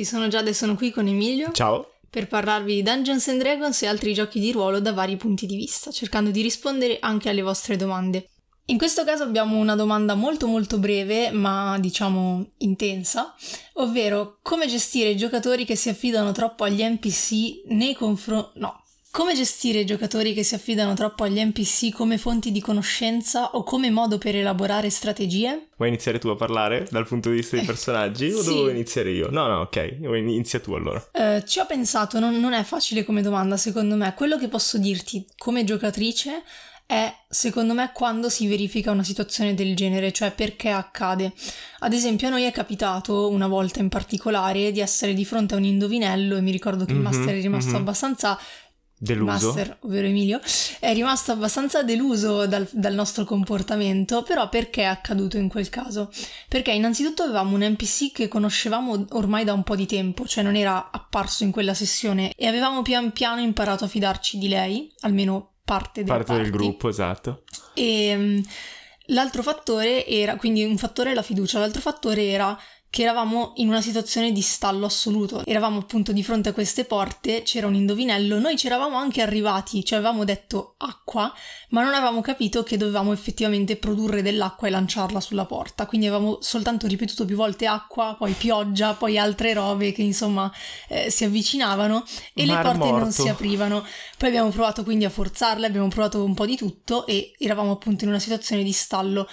Tutti, sono Giada e sono qui con Emilio. Ciao. Per parlarvi di Dungeons and Dragons e altri giochi di ruolo da vari punti di vista, cercando di rispondere anche alle vostre domande. In questo caso abbiamo una domanda molto molto breve, ma diciamo intensa, ovvero come gestire i giocatori che si affidano troppo agli NPC nei confronti... no, come gestire i giocatori che si affidano troppo agli NPC come fonti di conoscenza o come modo per elaborare strategie? Vuoi iniziare tu a parlare dal punto di vista dei personaggi o sì. devo iniziare io? No, no, ok, inizia tu allora. Eh, ci ho pensato, non, non è facile come domanda secondo me. Quello che posso dirti come giocatrice è secondo me quando si verifica una situazione del genere, cioè perché accade. Ad esempio a noi è capitato una volta in particolare di essere di fronte a un indovinello e mi ricordo che il Mhm, master è rimasto mhm. abbastanza Deluso? Master, ovvero Emilio, è rimasto abbastanza deluso dal, dal nostro comportamento, però perché è accaduto in quel caso? Perché innanzitutto avevamo un NPC che conoscevamo ormai da un po' di tempo, cioè non era apparso in quella sessione e avevamo pian piano imparato a fidarci di lei, almeno parte Parte del gruppo, esatto. E mm, l'altro fattore era, quindi un fattore è la fiducia, l'altro fattore era che eravamo in una situazione di stallo assoluto. Eravamo appunto di fronte a queste porte, c'era un indovinello, noi ci eravamo anche arrivati, ci avevamo detto acqua, ma non avevamo capito che dovevamo effettivamente produrre dell'acqua e lanciarla sulla porta. Quindi avevamo soltanto ripetuto più volte acqua, poi pioggia, poi altre robe che insomma eh, si avvicinavano e Mar le porte non morto. si aprivano. Poi abbiamo provato quindi a forzarle, abbiamo provato un po' di tutto e eravamo appunto in una situazione di stallo.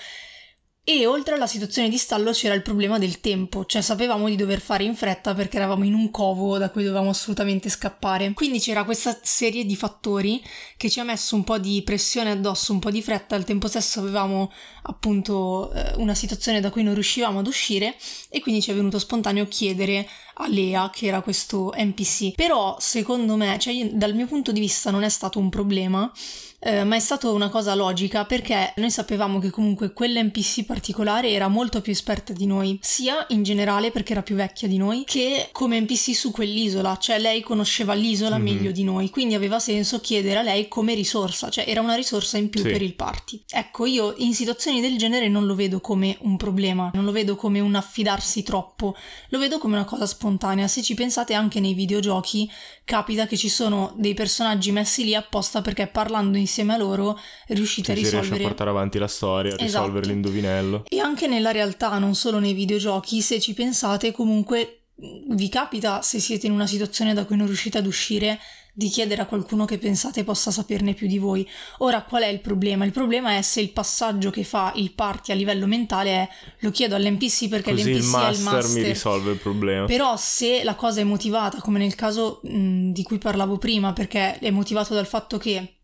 E oltre alla situazione di stallo c'era il problema del tempo, cioè sapevamo di dover fare in fretta perché eravamo in un covo da cui dovevamo assolutamente scappare. Quindi c'era questa serie di fattori che ci ha messo un po' di pressione addosso, un po' di fretta, al tempo stesso avevamo appunto eh, una situazione da cui non riuscivamo ad uscire e quindi ci è venuto spontaneo chiedere a Lea che era questo NPC. Però secondo me, cioè io- dal mio punto di vista non è stato un problema, eh, ma è stata una cosa logica perché noi sapevamo che comunque quell'NPC particolare era molto più esperta di noi, sia in generale perché era più vecchia di noi, che come NPC su quell'isola, cioè lei conosceva l'isola Mhm. meglio di noi, quindi aveva senso chiedere a lei come risorsa, cioè era una risorsa in più Sì. per il party. Ecco, io in situazioni del genere non lo vedo come un problema, non lo vedo come un affidarsi troppo, lo vedo come una cosa spontanea. Se ci pensate anche nei videogiochi, capita che ci sono dei personaggi messi lì apposta perché parlando insieme a loro riuscite Cioè, a si riesce a risolvere. portare avanti la storia, a Esatto. risolvere l'indovinello. E anche nella realtà, non solo nei videogiochi, se ci pensate, comunque vi capita, se siete in una situazione da cui non riuscite ad uscire, di chiedere a qualcuno che pensate possa saperne più di voi. Ora, qual è il problema? Il problema è se il passaggio che fa il party a livello mentale è lo chiedo all'NPC perché Così l'NPC il è il master, master. mi risolve il problema. Però se la cosa è motivata, come nel caso mh, di cui parlavo prima, perché è motivato dal fatto che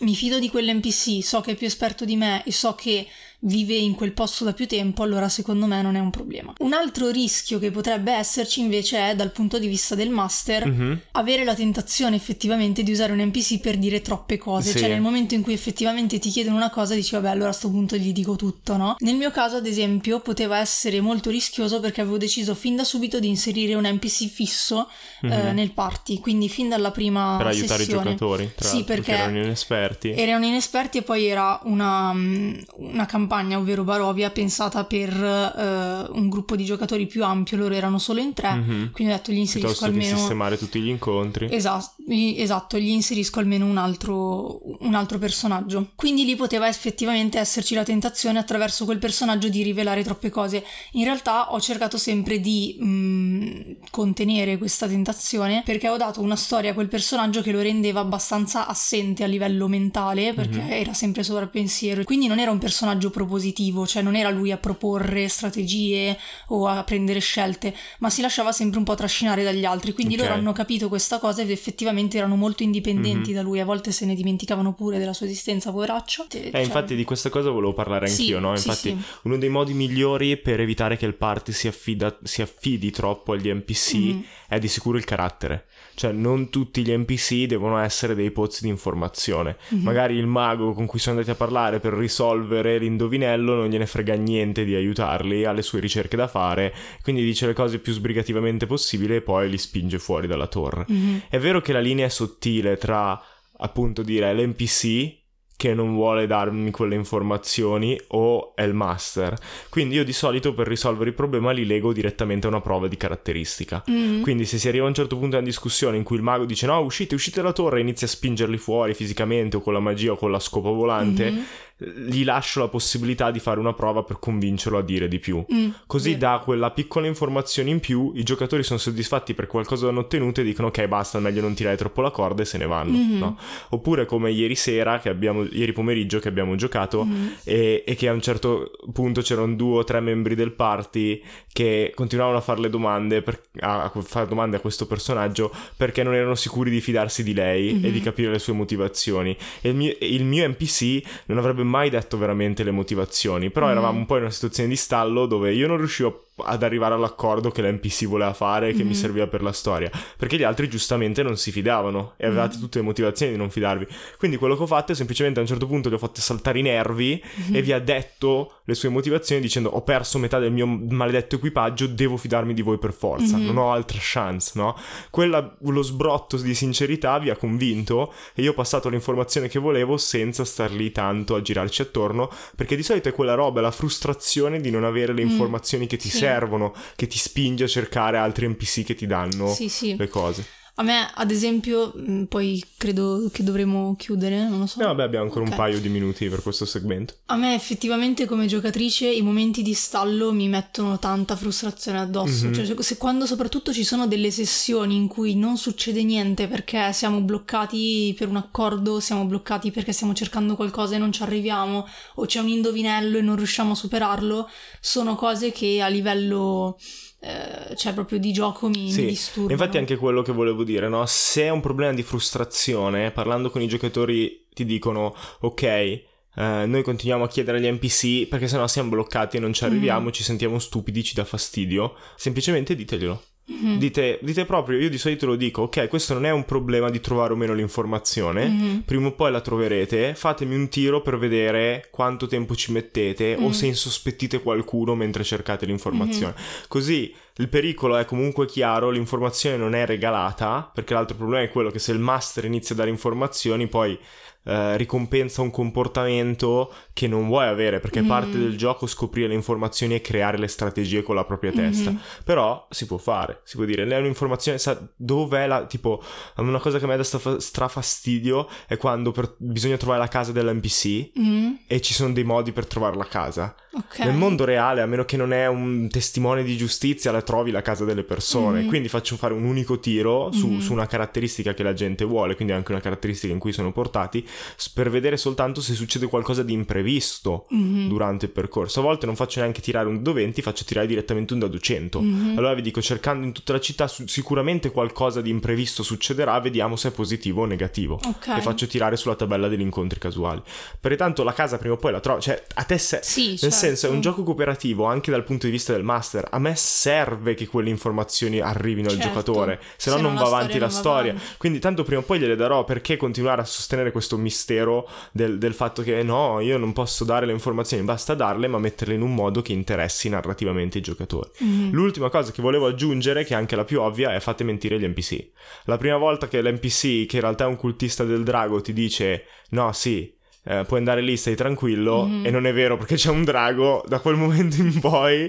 mi fido di quell'NPC, so che è più esperto di me e so che vive in quel posto da più tempo, allora secondo me non è un problema. Un altro rischio che potrebbe esserci invece è dal punto di vista del master Mhm. avere la tentazione effettivamente di usare un NPC per dire troppe cose, Sì. cioè nel momento in cui effettivamente ti chiedono una cosa dici vabbè allora a sto punto gli dico tutto, no? Nel mio caso ad esempio poteva essere molto rischioso perché avevo deciso fin da subito di inserire un NPC fisso eh, Mhm. nel party, quindi fin dalla prima Per aiutare sessione. i giocatori, tra Sì, perché erano inesperti. erano inesperti e poi era una, mm, una campagna, ovvero Barovia, pensata per eh, un gruppo di giocatori più ampio, loro erano solo in tre, Mhm. quindi ho detto gli inserisco Piuttosto di almeno... sistemare tutti gli incontri. Esatto, gli, esatto, gli inserisco almeno un altro, un altro personaggio. Quindi lì poteva effettivamente esserci la tentazione attraverso quel personaggio di rivelare troppe cose. In realtà ho cercato sempre di mm, contenere questa tentazione perché ho dato una storia a quel personaggio che lo rendeva abbastanza assente a livello mentale perché Mhm. era sempre sovrappensiero. Quindi non era un personaggio propositivo, cioè non era lui a proporre strategie o a prendere scelte, ma si lasciava sempre un po' trascinare dagli altri. Quindi Ok. loro hanno capito questa cosa ed effettivamente erano molto indipendenti Mhm. da lui, a volte se ne dimenticavano pure della sua esistenza, poveraccio. Eh, infatti di questa cosa volevo parlare Sì, anch'io, no? sì, Infatti sì. uno dei modi migliori per evitare che il party si, affida- si affidi troppo agli NPC Mhm. è di sicuro il carattere. Cioè non tutti gli NPC devono essere dei pozzi di informazione. Mhm. Magari il mago con cui sono andati a parlare per risolvere l'indovinello non gliene frega niente di aiutarli, ha le sue ricerche da fare, quindi dice le cose più sbrigativamente possibile e poi li spinge fuori dalla torre. Mhm. È vero che la linea è sottile tra appunto dire l'NPC che non vuole darmi quelle informazioni o è il master. Quindi io di solito per risolvere il problema li lego direttamente a una prova di caratteristica. Mhm. Quindi se si arriva a un certo punto nella discussione in cui il mago dice no uscite, uscite dalla torre e inizia a spingerli fuori fisicamente o con la magia o con la scopa volante, Mhm. Gli lascio la possibilità di fare una prova per convincerlo a dire di più. Mm. Così Vero. da quella piccola informazione in più, i giocatori sono soddisfatti per qualcosa che hanno ottenuto e dicono ok basta, meglio non tirare troppo la corda e se ne vanno. Mhm. no? Oppure come ieri sera, che abbiamo, ieri pomeriggio che abbiamo giocato Mhm. e, e che a un certo punto c'erano due o tre membri del party che continuavano a fare le domande, per- a, a fare domande a questo personaggio perché non erano sicuri di fidarsi di lei e Mhm. di capire le sue motivazioni. E il mio, il mio NPC non avrebbe mai detto veramente le motivazioni, però Mhm. eravamo un po' in una situazione di stallo dove io non riuscivo ad arrivare all'accordo che l'NPC voleva fare e che mi Mhm. serviva per la storia, perché gli altri giustamente non si fidavano e avevate Mhm. tutte le motivazioni di non fidarvi. Quindi quello che ho fatto è semplicemente a un certo punto gli ho fatto saltare i nervi Mhm. e vi ha detto le sue motivazioni dicendo ho perso metà del mio maledetto equipaggio, devo fidarmi di voi per forza, Mhm. non ho altra chance, no? Quella, lo sbrotto di sincerità vi ha convinto e io ho passato l'informazione che volevo senza star lì tanto a girarci attorno, perché di solito è quella roba, la frustrazione di non avere le Mm, informazioni che ti sì. Servono, che ti spinge a cercare altri NPC che ti danno Sì, sì. le cose. A me, ad esempio, mh, poi credo che dovremo chiudere, non lo so. No, vabbè, abbiamo ancora Ok. un paio di minuti per questo segmento. A me effettivamente come giocatrice i momenti di stallo mi mettono tanta frustrazione addosso, Mhm. cioè se quando soprattutto ci sono delle sessioni in cui non succede niente perché siamo bloccati per un accordo, siamo bloccati perché stiamo cercando qualcosa e non ci arriviamo o c'è un indovinello e non riusciamo a superarlo, sono cose che a livello eh, cioè proprio di gioco mi, Sì, mi disturbano. Infatti anche quello che volevo dire, no? Se è un problema di frustrazione, parlando con i giocatori ti dicono ok, eh, noi continuiamo a chiedere agli NPC perché sennò siamo bloccati e non ci arriviamo, Mhm. ci sentiamo stupidi, ci dà fastidio, semplicemente diteglielo. Mhm. Dite, dite proprio, io di solito lo dico, ok, questo non è un problema di trovare o meno l'informazione, Mhm. prima o poi la troverete, fatemi un tiro per vedere quanto tempo ci mettete o Mm. se insospettite qualcuno mentre cercate l'informazione. Mm-hmm. Così il pericolo è comunque chiaro, l'informazione non è regalata, perché l'altro problema è quello che se il master inizia a dare informazioni poi eh, ricompensa un comportamento che non vuoi avere, perché è Mm. parte del gioco scoprire le informazioni e creare le strategie con la propria testa. Mhm. Però si può fare, si può dire, è un'informazione, sa dov'è la, tipo, una cosa che a me dà strafastidio è quando per- bisogna trovare la casa dell'NPC Mhm. e ci sono dei modi per trovare la casa. Ok. Nel mondo reale, a meno che non è un testimone di giustizia, la trovi la casa delle persone. Mhm. Quindi faccio fare un unico tiro su, Mhm. su una caratteristica che la gente vuole, quindi anche una caratteristica in cui sono portati, per vedere soltanto se succede qualcosa di imprevisto Mhm. durante il percorso. A volte non faccio neanche tirare un dado 20, faccio tirare direttamente un dado 100. Mhm. Allora vi dico, cercando in tutta la città, su- sicuramente qualcosa di imprevisto succederà, vediamo se è positivo o negativo. Ok. E faccio tirare sulla tabella degli incontri casuali. Pertanto la casa prima o poi la trovo. Cioè, a te se- Sì, certo. Senso, è un gioco cooperativo anche dal punto di vista del master. A me serve che quelle informazioni arrivino al Certo. giocatore, se no non no va avanti la storia. avanti. Quindi tanto prima o poi gliele darò perché continuare a sostenere questo mistero del, del fatto che no, io non posso dare le informazioni, basta darle, ma metterle in un modo che interessi narrativamente i giocatori. Mhm. L'ultima cosa che volevo aggiungere, che è anche la più ovvia, è fate mentire gli NPC. La prima volta che l'NPC, che in realtà è un cultista del drago, ti dice no, sì, eh, puoi andare lì, stai tranquillo, Mhm. e non è vero perché c'è un drago, da quel momento in poi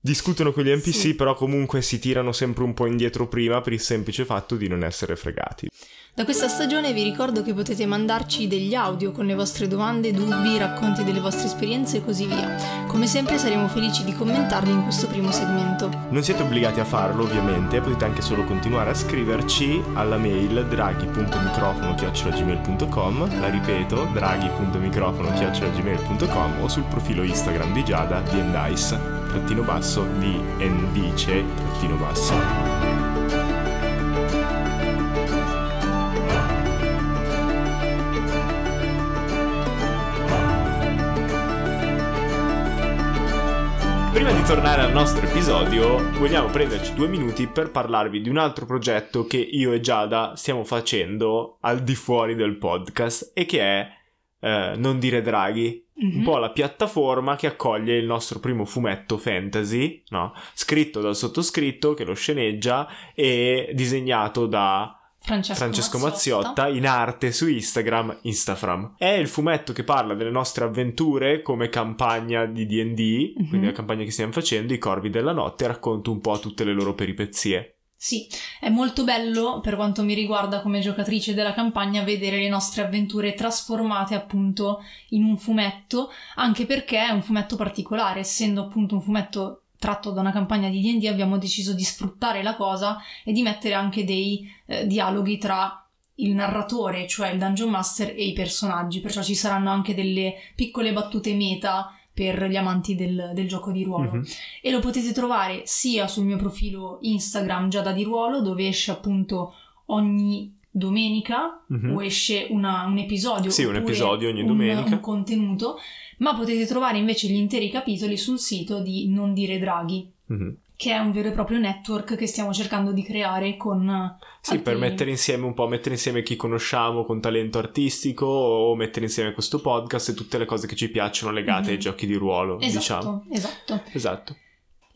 discutono con gli NPC, Sì. però comunque si tirano sempre un po' indietro prima per il semplice fatto di non essere fregati. Da questa stagione vi ricordo che potete mandarci degli audio con le vostre domande, dubbi, racconti delle vostre esperienze e così via. Come sempre saremo felici di commentarli in questo primo segmento. Non siete obbligati a farlo ovviamente, potete anche solo continuare a scriverci alla mail draghi.microfono.gmail.com La ripeto, draghi.microfono.gmail.com o sul profilo Instagram di Giada di Endice, trattino basso di Endice, trattino basso. Prima di tornare al nostro episodio, vogliamo prenderci due minuti per parlarvi di un altro progetto che io e Giada stiamo facendo al di fuori del podcast e che è eh, Non dire Draghi, mm-hmm. un po' la piattaforma che accoglie il nostro primo fumetto fantasy, no? scritto dal sottoscritto che lo sceneggia e disegnato da Francesco, Francesco Mazziotta. Mazziotta in arte su Instagram, Instafram. È il fumetto che parla delle nostre avventure come campagna di D&D, Mhm. quindi la campagna che stiamo facendo, i Corvi della Notte, racconto un po' tutte le loro peripezie. Sì, è molto bello per quanto mi riguarda come giocatrice della campagna vedere le nostre avventure trasformate appunto in un fumetto, anche perché è un fumetto particolare, essendo appunto un fumetto tratto da una campagna di D&D abbiamo deciso di sfruttare la cosa e di mettere anche dei eh, dialoghi tra il narratore, cioè il Dungeon Master e i personaggi, perciò ci saranno anche delle piccole battute meta per gli amanti del, del gioco di ruolo Mhm. e lo potete trovare sia sul mio profilo Instagram Giada di Ruolo dove esce appunto ogni domenica Mhm. o esce una- un episodio Sì, un episodio ogni un- domenica. un contenuto ma potete trovare invece gli interi capitoli sul sito di Non dire Draghi Mhm. che è un vero e proprio network che stiamo cercando di creare con eh, Sì, per altri- mettere insieme un po', mettere insieme chi conosciamo con talento artistico o mettere insieme questo podcast e tutte le cose che ci piacciono legate Mhm. ai giochi di ruolo, esatto, diciamo. esatto. Esatto.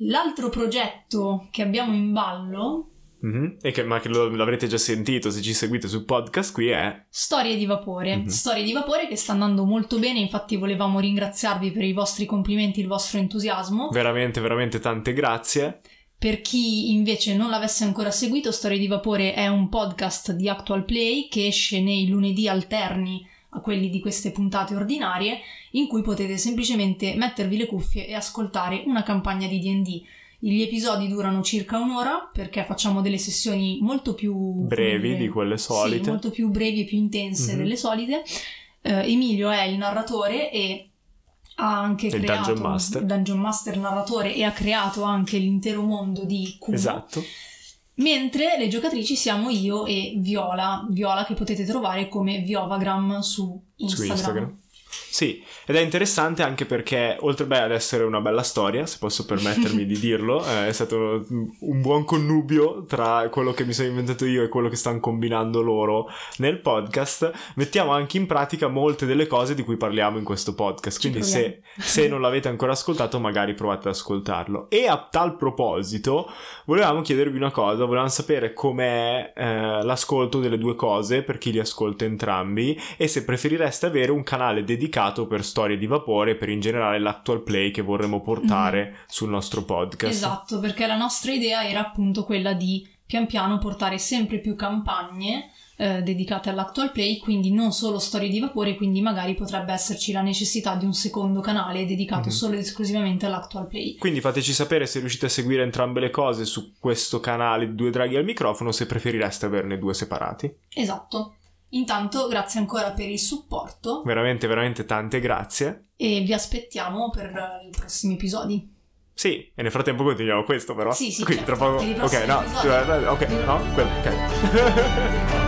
L'altro progetto che abbiamo in ballo Mhm. E che, ma che lo- l'avrete già sentito se ci seguite sul podcast qui è... Storie di vapore, Mhm. storie di vapore che sta andando molto bene, infatti volevamo ringraziarvi per i vostri complimenti, il vostro entusiasmo. Veramente, veramente tante grazie. Per chi invece non l'avesse ancora seguito, Storie di vapore è un podcast di Actual Play che esce nei lunedì alterni a quelli di queste puntate ordinarie, in cui potete semplicemente mettervi le cuffie e ascoltare una campagna di D&D. Gli episodi durano circa un'ora perché facciamo delle sessioni molto più brevi dire, di quelle sì, solite. molto più brevi e più intense Mhm. delle solite. Eh, Emilio è il narratore e ha anche Il creato Dungeon Master. il Dungeon Master narratore e ha creato anche l'intero mondo di Kumo. Esatto. Mentre le giocatrici siamo io e Viola, Viola che potete trovare come Viovagram su Instagram. Su Instagram. Sì, ed è interessante anche perché, oltre beh, ad essere una bella storia, se posso permettermi di dirlo, eh, è stato un buon connubio tra quello che mi sono inventato io e quello che stanno combinando loro nel podcast. Mettiamo anche in pratica molte delle cose di cui parliamo in questo podcast. Quindi, se, se non l'avete ancora ascoltato, magari provate ad ascoltarlo. E a tal proposito, volevamo chiedervi una cosa: volevamo sapere com'è eh, l'ascolto delle due cose per chi li ascolta entrambi e se preferireste avere un canale dedicato per storie di vapore, per in generale l'actual play che vorremmo portare sul nostro podcast. Esatto, perché la nostra idea era appunto quella di pian piano portare sempre più campagne eh, dedicate all'actual play, quindi non solo storie di vapore, quindi magari potrebbe esserci la necessità di un secondo canale dedicato Mhm. solo ed esclusivamente all'actual play. Quindi fateci sapere se riuscite a seguire entrambe le cose su questo canale Due Draghi al microfono, se preferireste averne due separati. Esatto. Intanto grazie ancora per il supporto Veramente, veramente tante grazie. e vi aspettiamo per eh, i prossimi episodi. Sì, e nel frattempo continuiamo questo però. Sì, sì, Quindi certo, tra poco... Ok, no, cioè, ok, no, quello, ok.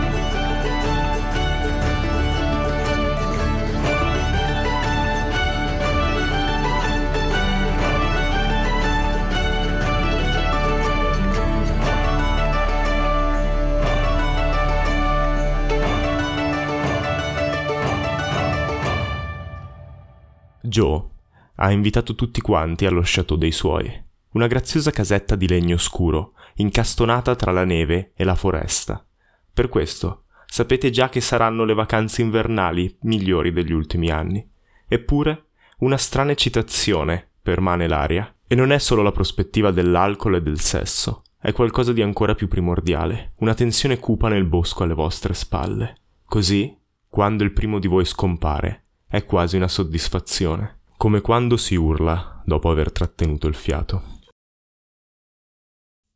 Joe ha invitato tutti quanti allo chateau dei suoi, una graziosa casetta di legno scuro, incastonata tra la neve e la foresta. Per questo sapete già che saranno le vacanze invernali migliori degli ultimi anni. Eppure, una strana eccitazione permane l'aria, e non è solo la prospettiva dell'alcol e del sesso, è qualcosa di ancora più primordiale, una tensione cupa nel bosco alle vostre spalle. Così, quando il primo di voi scompare, è quasi una soddisfazione, come quando si urla dopo aver trattenuto il fiato.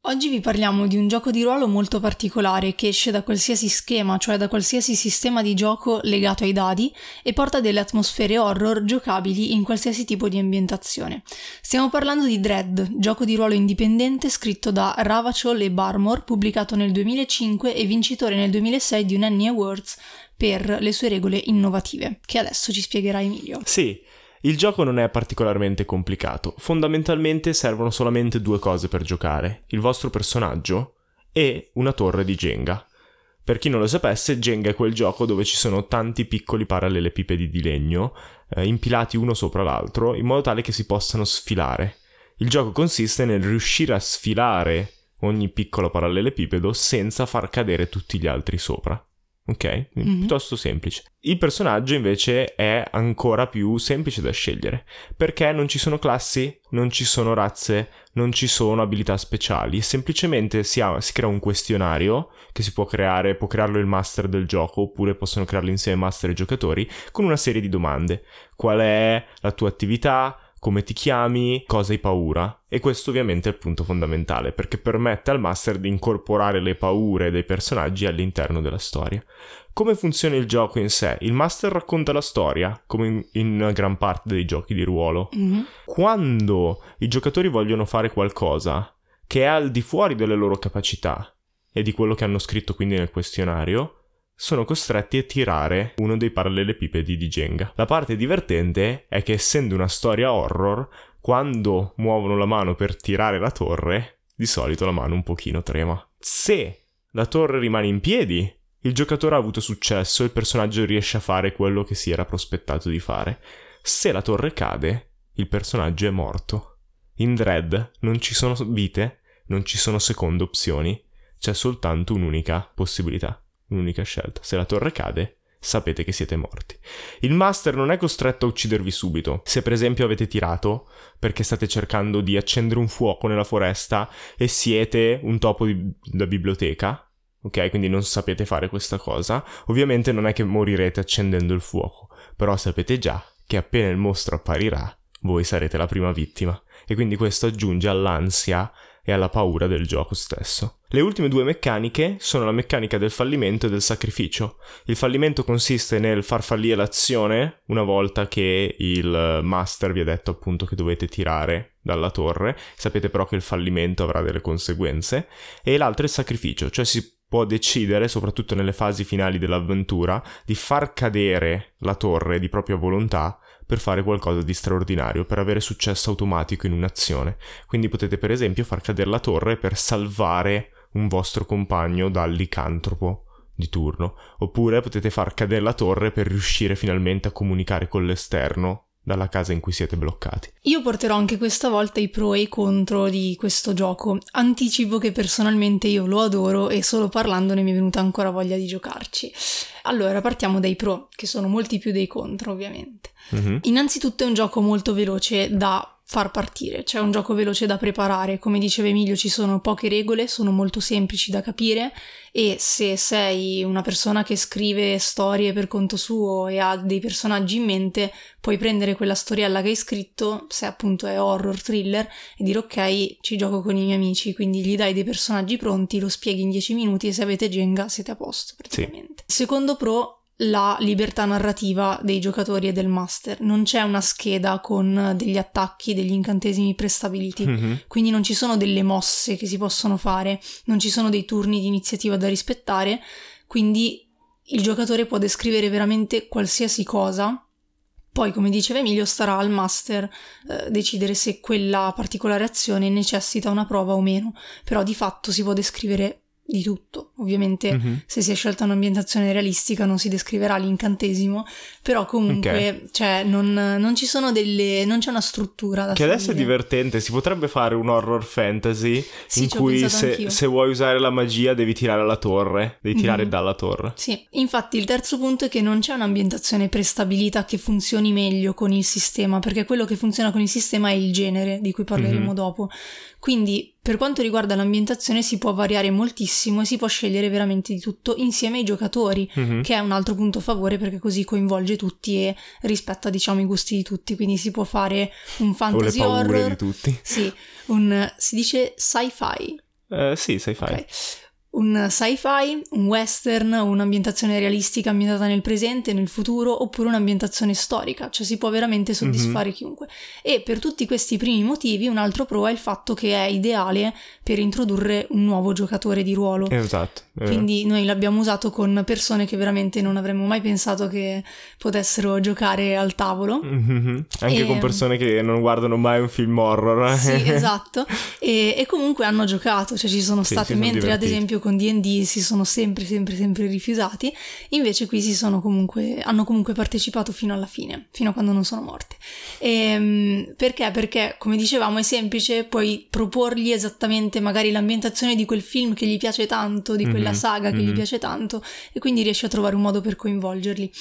Oggi vi parliamo di un gioco di ruolo molto particolare che esce da qualsiasi schema, cioè da qualsiasi sistema di gioco legato ai dadi e porta delle atmosfere horror giocabili in qualsiasi tipo di ambientazione. Stiamo parlando di Dread, gioco di ruolo indipendente scritto da Ravachol e Barmore, pubblicato nel 2005 e vincitore nel 2006 di un Annie Awards per le sue regole innovative, che adesso ci spiegherà Emilio. Sì, il gioco non è particolarmente complicato, fondamentalmente servono solamente due cose per giocare, il vostro personaggio e una torre di Jenga. Per chi non lo sapesse, Jenga è quel gioco dove ci sono tanti piccoli parallelepipedi di legno, eh, impilati uno sopra l'altro, in modo tale che si possano sfilare. Il gioco consiste nel riuscire a sfilare ogni piccolo parallelepipedo senza far cadere tutti gli altri sopra. Ok? Mm-hmm. Piuttosto semplice. Il personaggio invece è ancora più semplice da scegliere, perché non ci sono classi, non ci sono razze, non ci sono abilità speciali, semplicemente si, ha, si crea un questionario che si può creare, può crearlo il master del gioco, oppure possono crearlo insieme master e giocatori, con una serie di domande. Qual è la tua attività? Come ti chiami, cosa hai paura. E questo ovviamente è il punto fondamentale, perché permette al master di incorporare le paure dei personaggi all'interno della storia. Come funziona il gioco in sé? Il master racconta la storia, come in, in gran parte dei giochi di ruolo. Mm-hmm. Quando i giocatori vogliono fare qualcosa che è al di fuori delle loro capacità e di quello che hanno scritto quindi nel questionario, sono costretti a tirare uno dei parallelepipedi di Jenga. La parte divertente è che essendo una storia horror, quando muovono la mano per tirare la torre, di solito la mano un pochino trema. Se la torre rimane in piedi, il giocatore ha avuto successo e il personaggio riesce a fare quello che si era prospettato di fare. Se la torre cade, il personaggio è morto. In Dread non ci sono vite, non ci sono seconde opzioni, c'è soltanto un'unica possibilità un'unica scelta. Se la torre cade, sapete che siete morti. Il master non è costretto a uccidervi subito. Se per esempio avete tirato perché state cercando di accendere un fuoco nella foresta e siete un topo di, da biblioteca, ok? Quindi non sapete fare questa cosa, ovviamente non è che morirete accendendo il fuoco, però sapete già che appena il mostro apparirà, voi sarete la prima vittima. E quindi questo aggiunge all'ansia e alla paura del gioco stesso. Le ultime due meccaniche sono la meccanica del fallimento e del sacrificio. Il fallimento consiste nel far fallire l'azione una volta che il master vi ha detto appunto che dovete tirare dalla torre, sapete però che il fallimento avrà delle conseguenze, e l'altro è il sacrificio, cioè si può decidere, soprattutto nelle fasi finali dell'avventura, di far cadere la torre di propria volontà per fare qualcosa di straordinario, per avere successo automatico in un'azione. Quindi potete per esempio far cadere la torre per salvare un vostro compagno dal licantropo di turno, oppure potete far cadere la torre per riuscire finalmente a comunicare con l'esterno dalla casa in cui siete bloccati. Io porterò anche questa volta i pro e i contro di questo gioco. Anticipo che personalmente io lo adoro e solo parlandone mi è venuta ancora voglia di giocarci. Allora, partiamo dai pro, che sono molti più dei contro, ovviamente. Mm-hmm. Innanzitutto è un gioco molto veloce da far partire, c'è un gioco veloce da preparare, come diceva Emilio ci sono poche regole, sono molto semplici da capire e se sei una persona che scrive storie per conto suo e ha dei personaggi in mente, puoi prendere quella storiella che hai scritto, se appunto è horror, thriller, e dire ok, ci gioco con i miei amici, quindi gli dai dei personaggi pronti, lo spieghi in 10 minuti e se avete Jenga siete a posto praticamente. Sì. Secondo pro la libertà narrativa dei giocatori e del master. Non c'è una scheda con degli attacchi, degli incantesimi prestabiliti, mm-hmm. quindi non ci sono delle mosse che si possono fare, non ci sono dei turni di iniziativa da rispettare, quindi il giocatore può descrivere veramente qualsiasi cosa. Poi, come diceva Emilio, starà al master eh, decidere se quella particolare azione necessita una prova o meno, però di fatto si può descrivere di tutto. Ovviamente mm-hmm. se si è scelta un'ambientazione realistica non si descriverà l'incantesimo, però comunque okay. cioè, non, non, ci sono delle... non c'è una struttura da Che adesso è divertente, si potrebbe fare un horror fantasy sì, in cui se, se, vuoi usare la magia devi tirare la torre, devi tirare mm-hmm. dalla torre. Sì, infatti il terzo punto è che non c'è un'ambientazione prestabilita che funzioni meglio con il sistema, perché quello che funziona con il sistema è il genere, di cui parleremo mm-hmm. dopo. Quindi per quanto riguarda l'ambientazione si può variare moltissimo e si può scegliere veramente di tutto insieme ai giocatori, Mhm. che è un altro punto a favore perché così coinvolge tutti e rispetta diciamo i gusti di tutti, quindi si può fare un O le fantasy horror, di tutti. sì, un si dice sci-fi, Eh, sì, sai fai. Un sci-fi, un western, un'ambientazione realistica ambientata nel presente, nel futuro, oppure un'ambientazione storica, cioè si può veramente soddisfare chiunque. E per tutti questi primi motivi, un altro pro è il fatto che è ideale per introdurre un nuovo giocatore di ruolo. Esatto. vero. Quindi noi l'abbiamo usato con persone che veramente non avremmo mai pensato che potessero giocare al tavolo. Mhm. Anche E- con persone che non guardano mai un film horror. Sì, esatto. E, e comunque hanno giocato, cioè ci sono Sì, sono mentre ad divertiti. esempio con D&D si sono sempre, sempre, sempre rifiutati, invece qui si sono comunque, hanno comunque partecipato fino alla fine, fino a quando non sono morte. Ehm, perché? Perché, come dicevamo, è semplice, puoi proporgli esattamente magari l'ambientazione di quel film che gli piace tanto, di quella Mhm, saga che gli mhm. piace tanto, e quindi riesci a trovare un modo per coinvolgerli.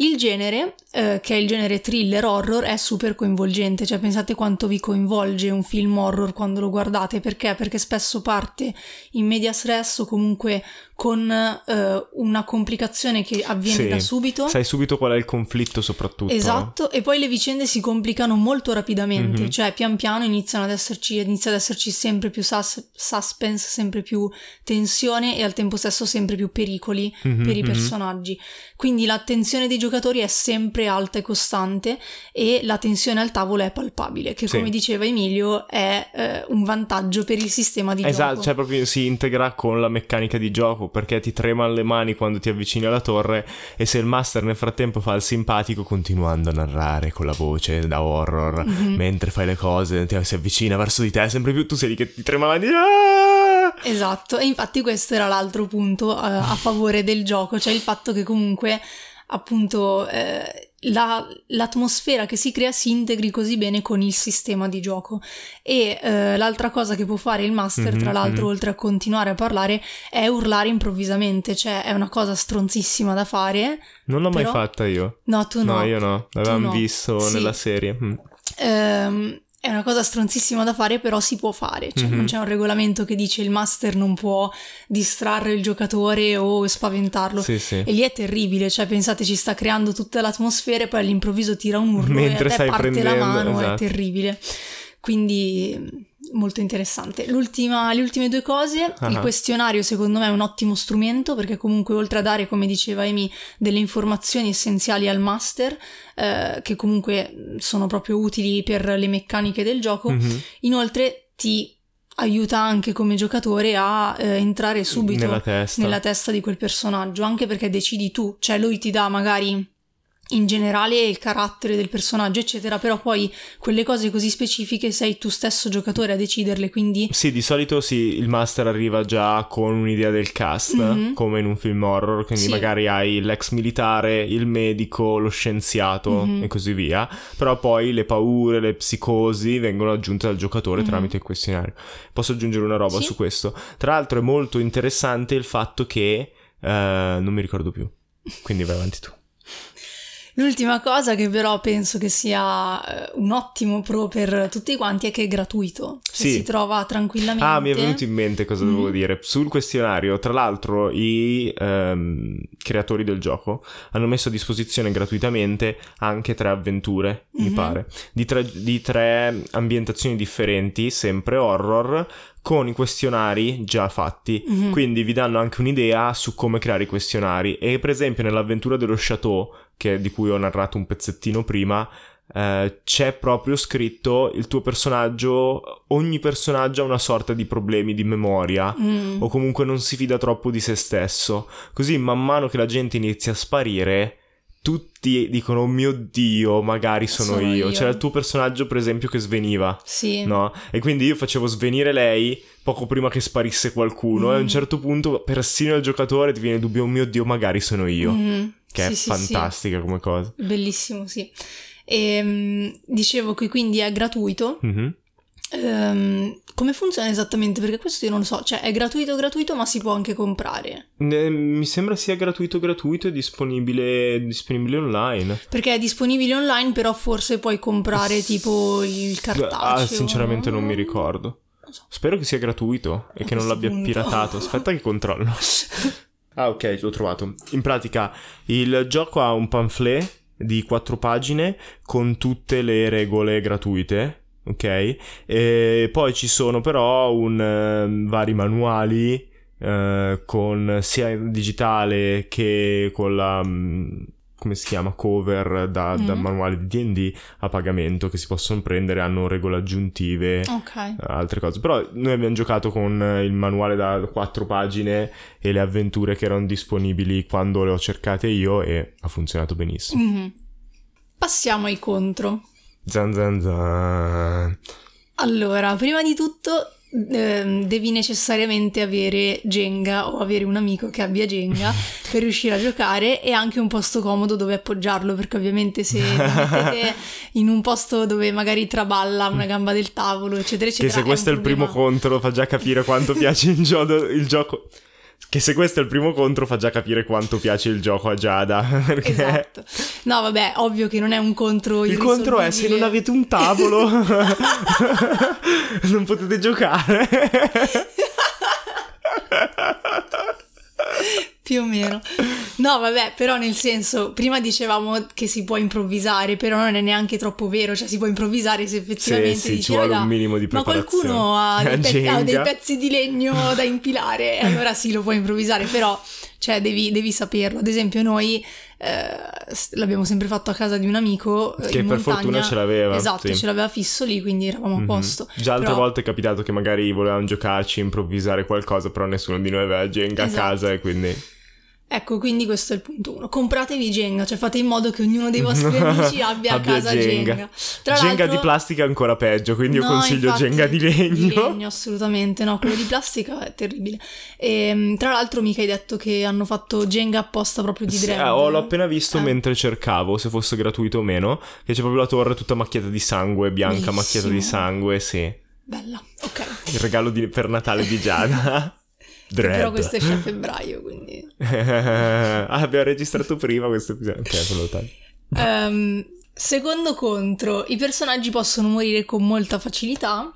Il genere, eh, che è il genere thriller horror, è super coinvolgente, cioè pensate quanto vi coinvolge un film horror quando lo guardate, perché? Perché spesso parte in medias res o comunque con eh, una complicazione che avviene Sì, da subito. Sai subito qual è il conflitto soprattutto. Esatto, e poi le vicende si complicano molto rapidamente, Mhm. cioè pian piano iniziano ad esserci, inizia ad esserci sempre più sus- suspense, sempre più tensione e al tempo stesso sempre più pericoli Mhm, per i mhm. personaggi. Quindi l'attenzione dei giocatori è sempre alta e costante e la tensione al tavolo è palpabile, che Sì. come diceva Emilio è eh, un vantaggio per il sistema di Esatto, gioco. cioè proprio si integra con la meccanica di gioco perché ti tremano le mani quando ti avvicini alla torre e se il master nel frattempo fa il simpatico continuando a narrare con la voce da horror Mhm. mentre fai le cose ti, si avvicina verso di te sempre più tu sei lì che ti trema la mano e dici, "Ah!" Esatto, e infatti questo era l'altro punto eh, a favore del gioco, cioè il fatto che comunque appunto eh, la- l'atmosfera che si crea si integri così bene con il sistema di gioco. E eh, l'altra cosa che può fare il master, Mhm, tra l'altro, mhm. oltre a continuare a parlare, è urlare improvvisamente, cioè è una cosa stronzissima da fare. non l'ho mai Però- fatta io No, tu no. no io no l'avevamo no. visto Sì. nella serie Mm. Ehm, è una cosa stronzissima da fare, però si può fare. Cioè, Mhm. non c'è un regolamento che dice il master non può distrarre il giocatore o spaventarlo. sì sì E lì è terribile, cioè pensate ci sta creando tutta l'atmosfera e poi all'improvviso tira un urlo Mentre e a te parte la mano, è esatto. terribile. Quindi molto interessante. L'ultima- le ultime due cose, il Ah. questionario secondo me è un ottimo strumento perché comunque oltre a dare, come diceva Amy, delle informazioni essenziali al master, eh, che comunque sono proprio utili per le meccaniche del gioco, Mhm. inoltre ti aiuta anche come giocatore a eh, entrare subito nella testa nella testa di quel personaggio, anche perché decidi tu, cioè lui ti dà magari in generale il carattere del personaggio, eccetera, però poi quelle cose così specifiche sei tu stesso giocatore a deciderle, quindi Sì, di solito sì, il master arriva già con un'idea del cast, Mhm. come in un film horror, quindi Sì. magari hai l'ex militare, il medico, lo scienziato Mhm. e così via, però poi le paure, le psicosi vengono aggiunte dal giocatore Mhm. tramite il questionario. Posso aggiungere una roba Sì. su questo? Tra l'altro è molto interessante il fatto che... eh, non mi ricordo più, quindi vai avanti tu. L'ultima cosa che però penso che sia eh, un ottimo pro per tutti quanti è che è gratuito, cioè Sì. si trova tranquillamente. Ah, mi è venuto in mente cosa Mhm. dovevo dire. Sul questionario, tra l'altro, i ehm, creatori del gioco hanno messo a disposizione gratuitamente anche tre avventure, mi Mhm. pare, di tre, di tre ambientazioni differenti, sempre horror, con i questionari già fatti. Mhm. Quindi vi danno anche un'idea su come creare i questionari. E per esempio nell'avventura dello Chateau, che, di cui ho narrato un pezzettino prima, eh, c'è proprio scritto il tuo personaggio, ogni personaggio ha una sorta di problemi di memoria. Mm. O comunque non si fida troppo di se stesso. Così man mano che la gente inizia a sparire, tutti dicono: Oh mio dio, magari sono, Sono io. io. C'era il tuo personaggio, per esempio, che sveniva. Sì. No? E quindi io facevo svenire lei poco prima che sparisse qualcuno. E a un Mm. certo punto, persino il giocatore ti viene il dubbio: Oh mio dio, magari sono io. Mhm. Che Sì, è sì, sì. fantastica come cosa. Bellissimo, sì. Ehm, dicevo che quindi è gratuito. Mhm. Ehm, come funziona esattamente? Perché questo io non lo so. Cioè, è gratuito, gratuito, ma si può anche comprare. Eh, mi sembra sia gratuito, gratuito e disponibile, disponibile online. Perché è disponibile online, però forse puoi comprare tipo il cartaceo. Ah, sinceramente non mi ricordo. lo so. Spero che sia gratuito e A che non l'abbia punto. piratato. Aspetta che controllo. ah, ok, l'ho trovato. In pratica, il gioco ha un pamphlet di quattro pagine con tutte le regole gratuite. Ok, e poi ci sono però un, ehm, vari manuali eh, con sia in digitale che con la mm, come si chiama cover da, da Mm. manuale di D&D a pagamento che si possono prendere hanno regole aggiuntive Ok. altre cose. Però noi abbiamo giocato con eh, il manuale da quattro pagine e le avventure che erano disponibili quando le ho cercate io e ha funzionato benissimo. Mhm. Passiamo ai contro. Zan zan zan. Allora, prima di tutto ehm, devi necessariamente avere Jenga o avere un amico che abbia Jenga per riuscire a giocare e anche un posto comodo dove appoggiarlo, perché ovviamente se mettete in un posto dove magari traballa una gamba del tavolo, eccetera, eccetera. Che se questo è, un il primo problema. contro fa già capire quanto piace il, gioco, il gioco. Che se questo è il primo contro fa già capire quanto piace il gioco a Giada. Perché Esatto. No, vabbè, ovvio che non è un contro il contro è se non avete un tavolo non potete giocare. Più o meno. No, vabbè, però nel senso, prima dicevamo che si può improvvisare, però non è neanche troppo vero, cioè si può improvvisare se effettivamente sì, dici, ci vuole "Raga, un minimo di Ma preparazione. qualcuno ha dei, pezzi, ha dei pezzi di legno da impilare, allora sì, lo puoi improvvisare, però cioè, devi, devi saperlo. Ad esempio, noi eh, l'abbiamo sempre fatto a casa di un amico. eh, Che in per montagna. fortuna ce l'aveva, Esatto, sì. ce l'aveva fisso lì, quindi eravamo a Mhm. posto. Già altre Però- volte è capitato che magari volevamo giocarci, improvvisare qualcosa, però nessuno di noi aveva Jenga Esatto. a casa e quindi... Ecco, quindi questo è il punto uno. Compratevi Jenga, cioè fate in modo che ognuno dei vostri amici abbia a casa Jenga. Jenga. Tra Jenga l'altro- di plastica è ancora peggio, quindi io No, consiglio infatti, Jenga di legno. Di legno, assolutamente no, quello di plastica è terribile. E, tra l'altro mica hai detto che hanno fatto Jenga apposta proprio di Sì, Dread. eh, oh, l'ho appena visto Eh. mentre cercavo se fosse gratuito o meno, che c'è proprio la torre tutta macchiata di sangue, bianca Bellissimo. macchiata di sangue, sì. Bella, ok. Il regalo di- per Natale di Giada. Dread. Però questo esce a febbraio, quindi... ah, abbiamo registrato prima questo episodio. Ok, quello lo taglio. Ehm, secondo contro, i personaggi possono morire con molta facilità,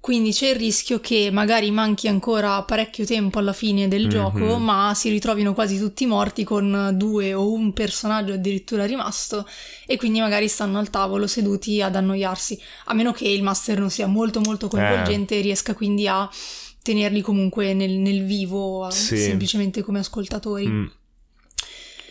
quindi c'è il rischio che magari manchi ancora parecchio tempo alla fine del Mhm. gioco, ma si ritrovino quasi tutti morti con due o un personaggio addirittura rimasto e quindi magari stanno al tavolo seduti ad annoiarsi, a meno che il master non sia molto molto coinvolgente e riesca quindi a tenerli comunque nel, nel vivo, Sì. semplicemente come ascoltatori. Mm.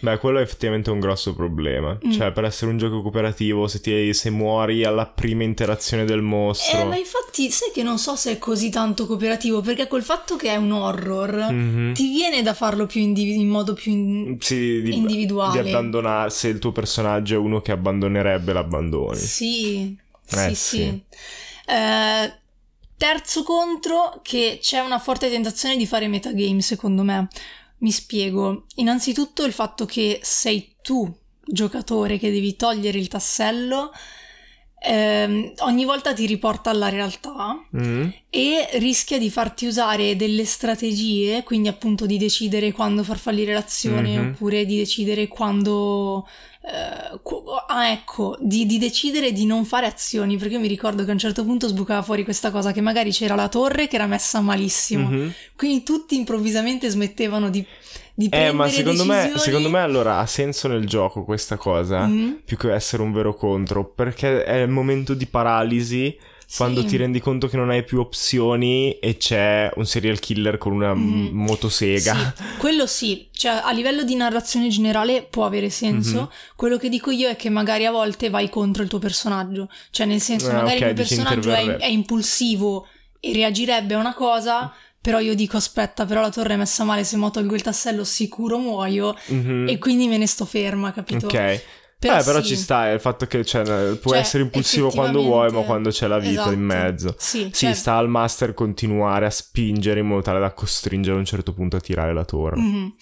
Beh, quello è effettivamente un grosso problema. Mm. Cioè, per essere un gioco cooperativo, se, ti- se muori alla prima interazione del mostro. Eh, ma infatti sai che non so se è così tanto cooperativo, perché col fatto che è un horror Mhm. ti viene da farlo più indivi- in modo più in- Sì, di, individuale. di abbandonare. Se il tuo personaggio è uno che abbandonerebbe, l'abbandoni. Sì, sì, Eh, sì. sì. Eh, terzo contro, che c'è una forte tentazione di fare metagame, secondo me. Mi spiego. Innanzitutto il fatto che sei tu, giocatore, che devi togliere il tassello, ehm, ogni volta ti riporta alla realtà. Mm? e rischia di farti usare delle strategie, quindi appunto di decidere quando far fallire l'azione Mhm. oppure di decidere quando... eh, ah ecco, di, di decidere di non fare azioni, perché io mi ricordo che a un certo punto sbucava fuori questa cosa che magari c'era la torre che era messa malissimo, Mhm. quindi tutti improvvisamente smettevano di, di Eh, ma secondo me, secondo me allora ha senso nel gioco questa cosa, Mhm. più che essere un vero contro, perché è il momento di paralisi quando ti rendi conto che non hai più opzioni e c'è un serial killer con una Mhm. m- motosega. Sì, quello sì, cioè a livello di narrazione generale può avere senso. Mhm. Quello che dico io è che magari a volte vai contro il tuo personaggio, cioè nel senso Ah, magari ok, il personaggio è, è impulsivo e reagirebbe a una cosa, però io dico aspetta, però la torre è messa male, se mo tolgo il tassello sicuro muoio Mhm. e quindi me ne sto ferma, capito? Ok. Però, eh, però sì. ci sta è il fatto che cioè, puoi Cioè, essere impulsivo quando vuoi, ma quando c'è la vita Esatto. in mezzo. Sì, Sì, cioè- sta al master continuare a spingere in modo tale da costringere a un certo punto a tirare la torre. Mhm.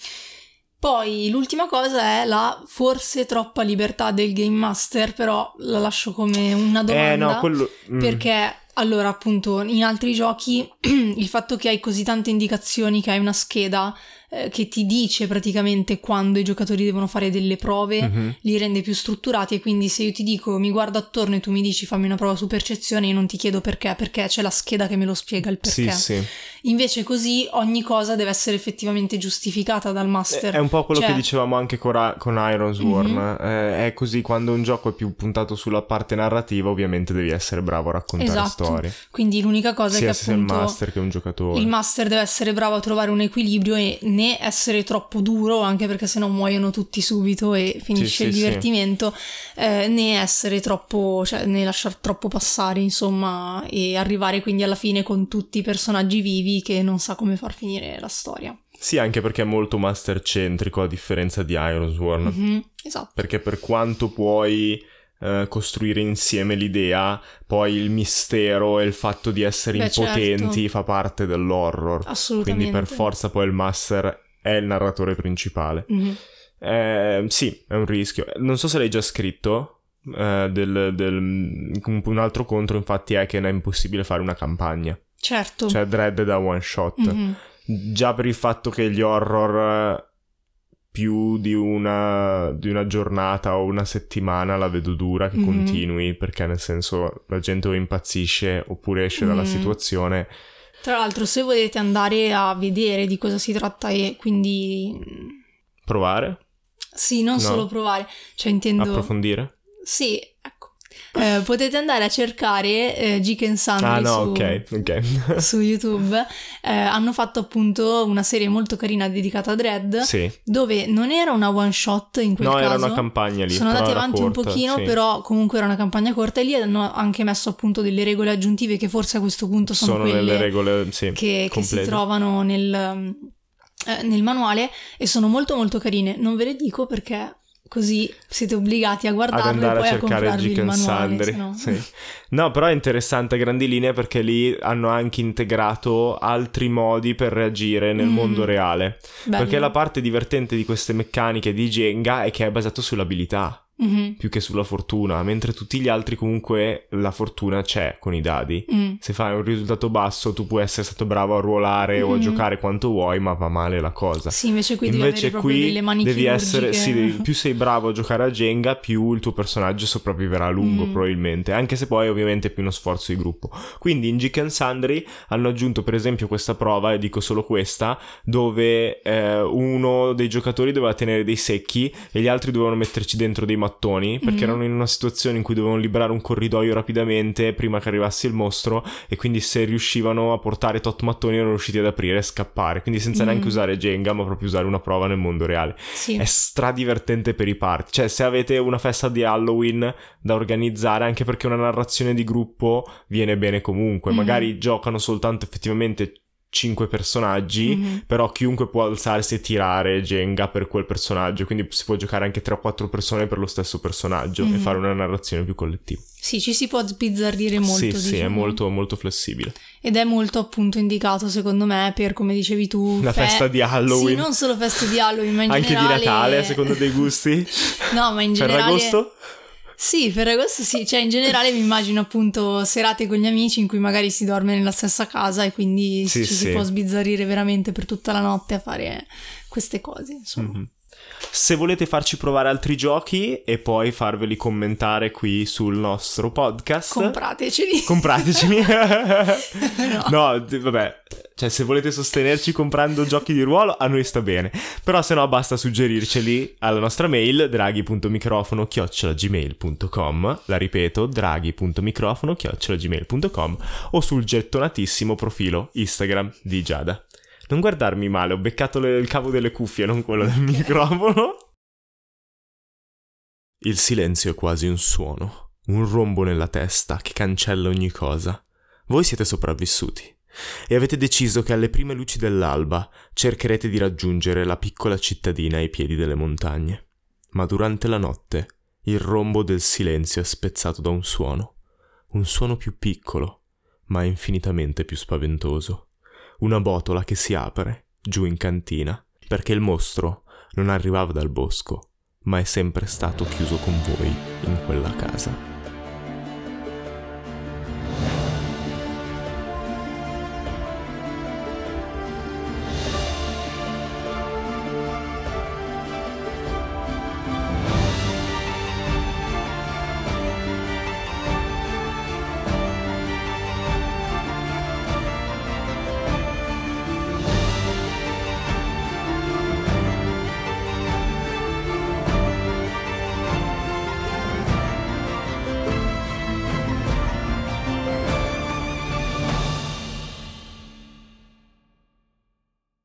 Poi l'ultima cosa è la forse troppa libertà del game master, però la lascio come una domanda. eh, no, quello... mm. Perché allora, appunto, in altri giochi il fatto che hai così tante indicazioni, che hai una scheda, eh, che ti dice praticamente quando i giocatori devono fare delle prove, Mhm. li rende più strutturati e quindi se io ti dico mi guardo attorno e tu mi dici fammi una prova su percezione, io non ti chiedo perché, perché c'è la scheda che me lo spiega il Sì, perché. sì. Invece così ogni cosa deve essere effettivamente giustificata dal master. È un po' quello Cioè- che dicevamo anche con, Ra- con Iron Sworn. Mhm. Eh, è così quando un gioco è più puntato sulla parte narrativa, ovviamente devi essere bravo a raccontare Esatto. storie. Quindi l'unica cosa Sia è che sei il appunto master che un giocatore. il master deve essere bravo a trovare un equilibrio e né essere troppo duro, anche perché sennò muoiono tutti subito e finisce sì, il sì. divertimento, eh, né essere troppo, cioè né lasciar troppo passare, insomma, e arrivare quindi alla fine con tutti i personaggi vivi che non sa come far finire la storia. Sì, anche perché è molto master centrico a differenza di Iron Sworn. Mhm, esatto. Perché per quanto puoi eh, costruire insieme l'idea, poi il mistero e il fatto di essere Beh, impotenti certo. fa parte dell'horror. Assolutamente. Quindi per forza poi il master è il narratore principale. Mhm. Eh, sì, è un rischio. Non so se l'hai già scritto. eh, del, del- un altro contro, infatti, è che è impossibile fare una campagna. Certo. Cioè, Dread da one shot. Mhm. Già per il fatto che gli horror più di una, di una giornata o una settimana la vedo dura che Mhm. continui, perché nel senso la gente o impazzisce oppure esce dalla Mhm. situazione. Tra l'altro, se volete andare a vedere di cosa si tratta e quindi... Provare? Sì, non No. solo provare, cioè intendo... Approfondire? Sì. Eh, potete andare a cercare eh, Geek and Sundry Ah no, su, ok, ok. su YouTube. Eh, hanno fatto appunto una serie molto carina dedicata a Dread, sì. dove non era una one shot in quel No, caso. era una campagna lì. Sono andati avanti corta, un pochino, sì. però comunque era una campagna corta e lì hanno anche messo appunto delle regole aggiuntive che forse a questo punto sono, sono quelle regole, sì, che, che si trovano nel, eh, nel manuale e sono molto molto carine. Non ve le dico perché così siete obbligati a ad guardarle e andare poi a a cercare and manuale. Sundry. sennò- sì. No, però è interessante a grandi linee perché lì hanno anche integrato altri modi per reagire nel Mm. mondo reale. Bello. Perché la parte divertente di queste meccaniche di Jenga è che è basato sull'abilità Mhm. più che sulla fortuna, mentre tutti gli altri comunque la fortuna c'è con i dadi. Mm. Se fai un risultato basso tu puoi essere stato bravo a ruolare o a Mhm. giocare quanto vuoi, ma va male la cosa. Sì, invece qui devi Invece proprio qui delle mani devi essere, sì, devi- più sei bravo a giocare a Jenga, più il tuo personaggio sopravviverà a lungo Mm. probabilmente, anche se poi ovviamente è più uno sforzo di gruppo. Quindi in Geek and Sundry hanno aggiunto per esempio questa prova, e dico solo questa, dove eh, uno dei giocatori doveva tenere dei secchi e gli altri dovevano metterci dentro dei mattoni, perché Mm. erano in una situazione in cui dovevano liberare un corridoio rapidamente prima che arrivasse il mostro e quindi se riuscivano a portare tot mattoni erano riusciti ad aprire e scappare, quindi senza Mm. neanche usare Jenga, ma proprio usare una prova nel mondo reale. Sì. È stradivertente per i party. Cioè, se avete una festa di Halloween da organizzare, anche perché una narrazione di gruppo viene bene comunque. Mhm. Magari giocano soltanto effettivamente 5 personaggi. Mhm. Però chiunque può alzarsi e tirare Jenga per quel personaggio, quindi si può giocare anche 3 o 4 persone per lo stesso personaggio e Mhm. fare una narrazione più collettiva. Sì, ci si può sbizzarrire molto. sì, sì, è diciamo. molto, molto flessibile. Ed è molto appunto indicato secondo me per, come dicevi tu, Una fe- festa di Halloween. Sì, non solo feste di Halloween, ma in Anche generale... di Natale, a seconda dei gusti. No, ma in generale... Ferragosto? Sì, Ferragosto sì, cioè in generale mi immagino appunto serate con gli amici in cui magari si dorme nella stessa casa e quindi Sì, ci sì. si può sbizzarrire veramente per tutta la notte a fare queste cose, insomma. Mhm. Se volete farci provare altri giochi e poi farveli commentare qui sul nostro podcast, Comprateceli. comprateceli. No. no, vabbè, cioè se volete sostenerci comprando giochi di ruolo a noi sta bene, però se no basta suggerirceli alla nostra mail draghi.microfono gmail.com la ripeto draghi.microfono gmail.com o sul gettonatissimo profilo Instagram di Giada. Non guardarmi male, ho beccato le- il cavo delle cuffie, non quello del microfono. Il silenzio è quasi un suono, un rombo nella testa che cancella ogni cosa. Voi siete sopravvissuti e avete deciso che alle prime luci dell'alba cercherete di raggiungere la piccola cittadina ai piedi delle montagne. Ma durante la notte il rombo del silenzio è spezzato da un suono, un suono più piccolo, ma infinitamente più spaventoso. Una botola che si apre giù in cantina, perché il mostro non arrivava dal bosco, ma è sempre stato chiuso con voi in quella casa.